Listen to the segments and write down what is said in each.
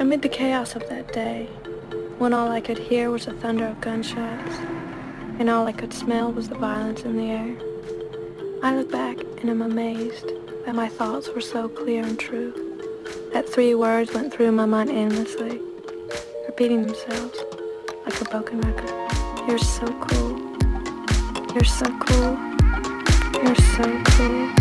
Amid the chaos of that day, when all I could hear was the thunder of gunshots, and all I could smell was the violence in the air, I look back and am amazed that my thoughts were so clear and true, that three words went through my mind endlessly, repeating themselves like a broken record. You're so cool. You're so cool. You're so cool.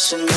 Person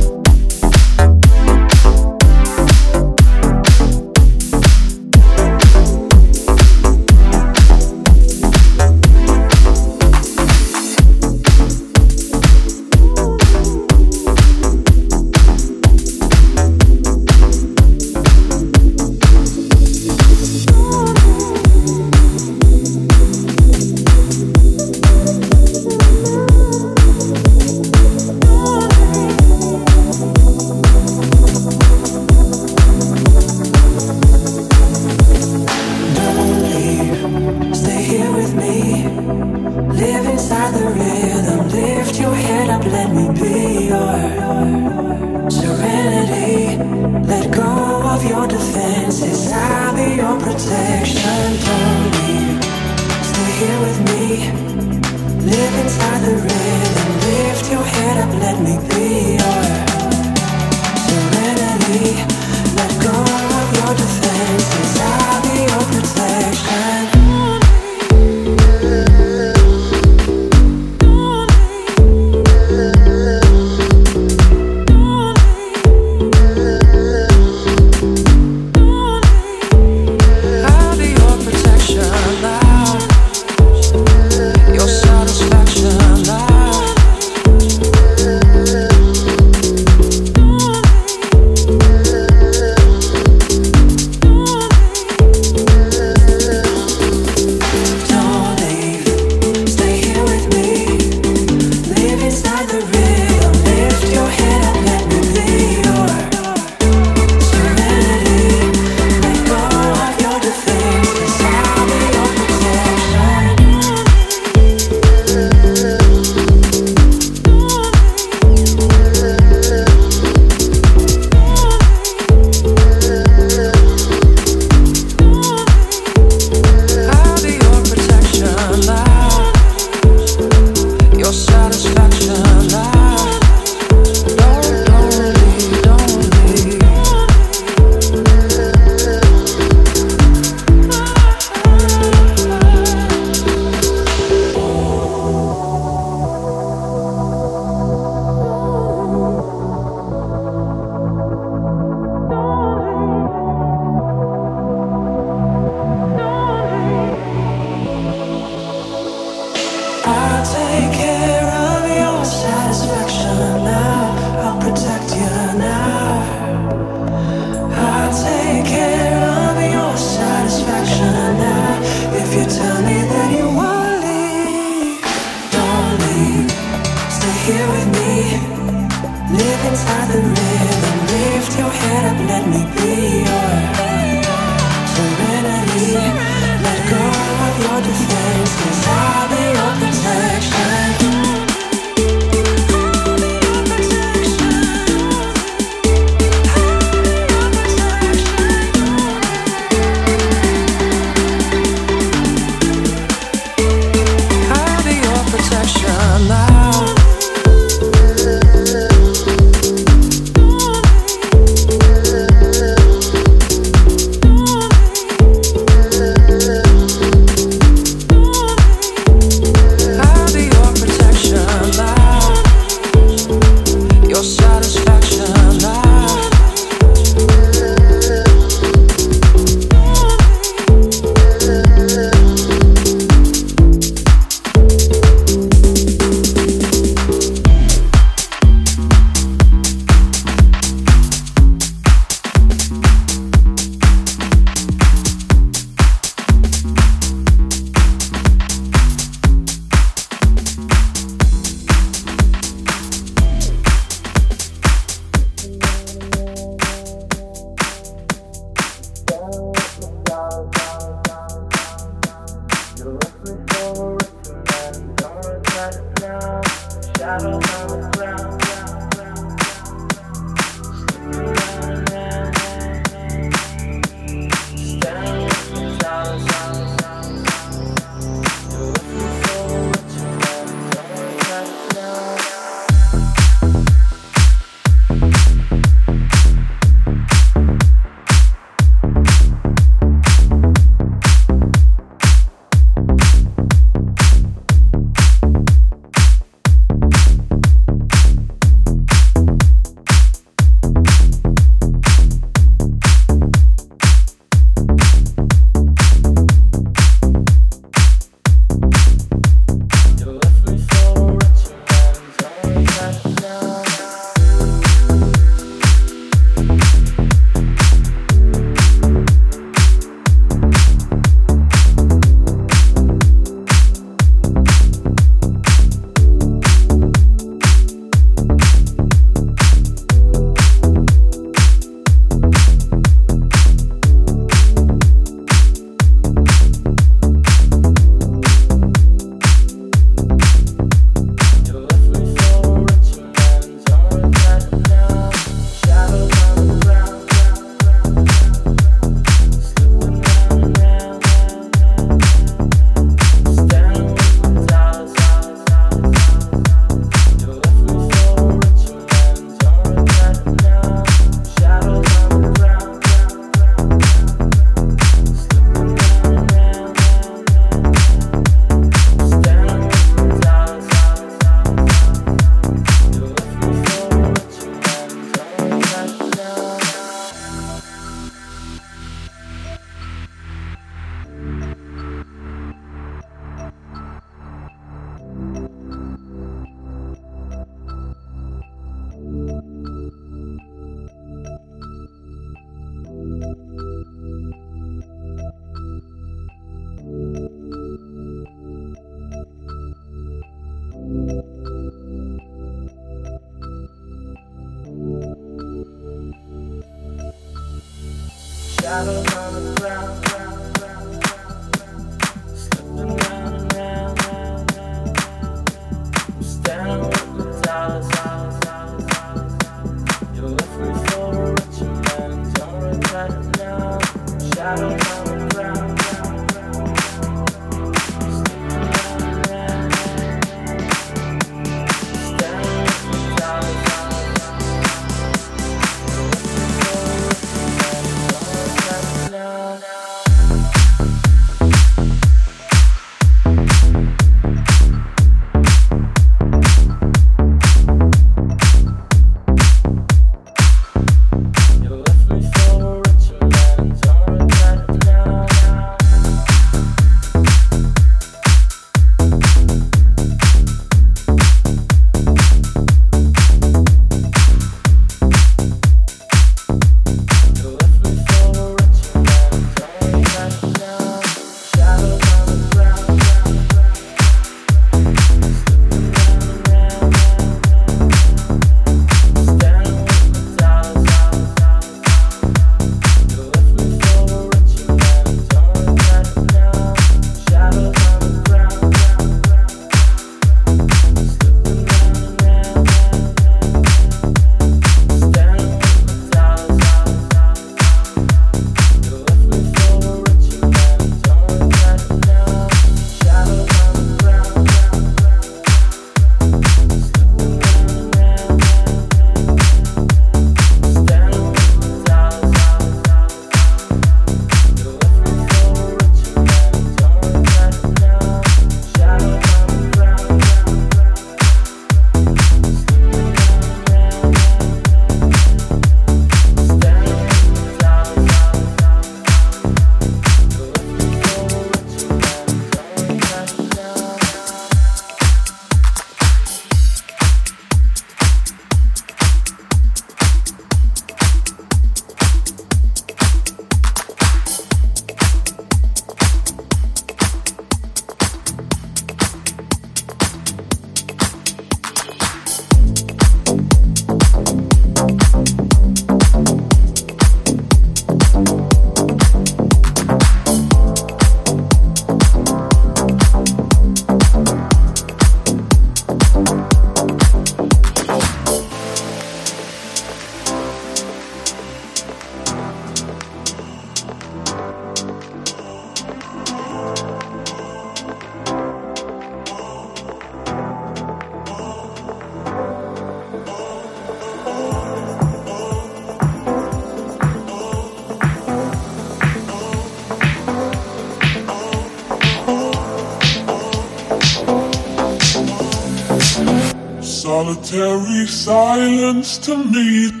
solitary silence to me.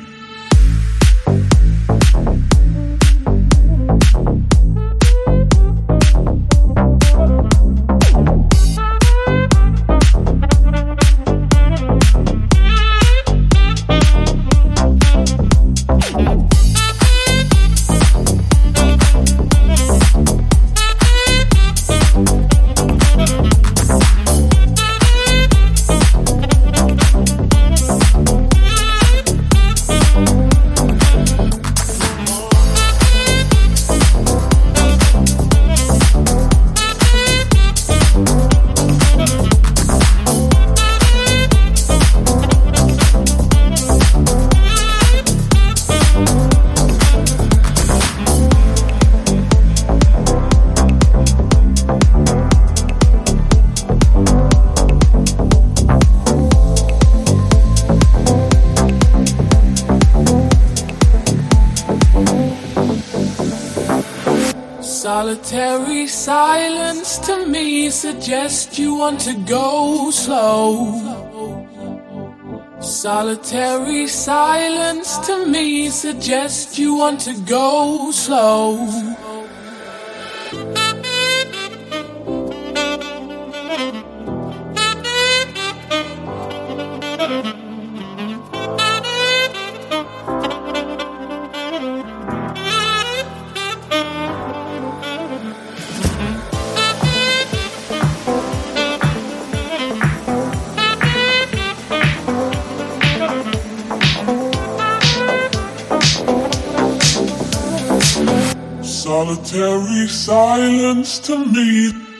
Solitary silence to me suggests you want to go slow. Solitary silence to me suggests you want to go slow. Solitary silence to me.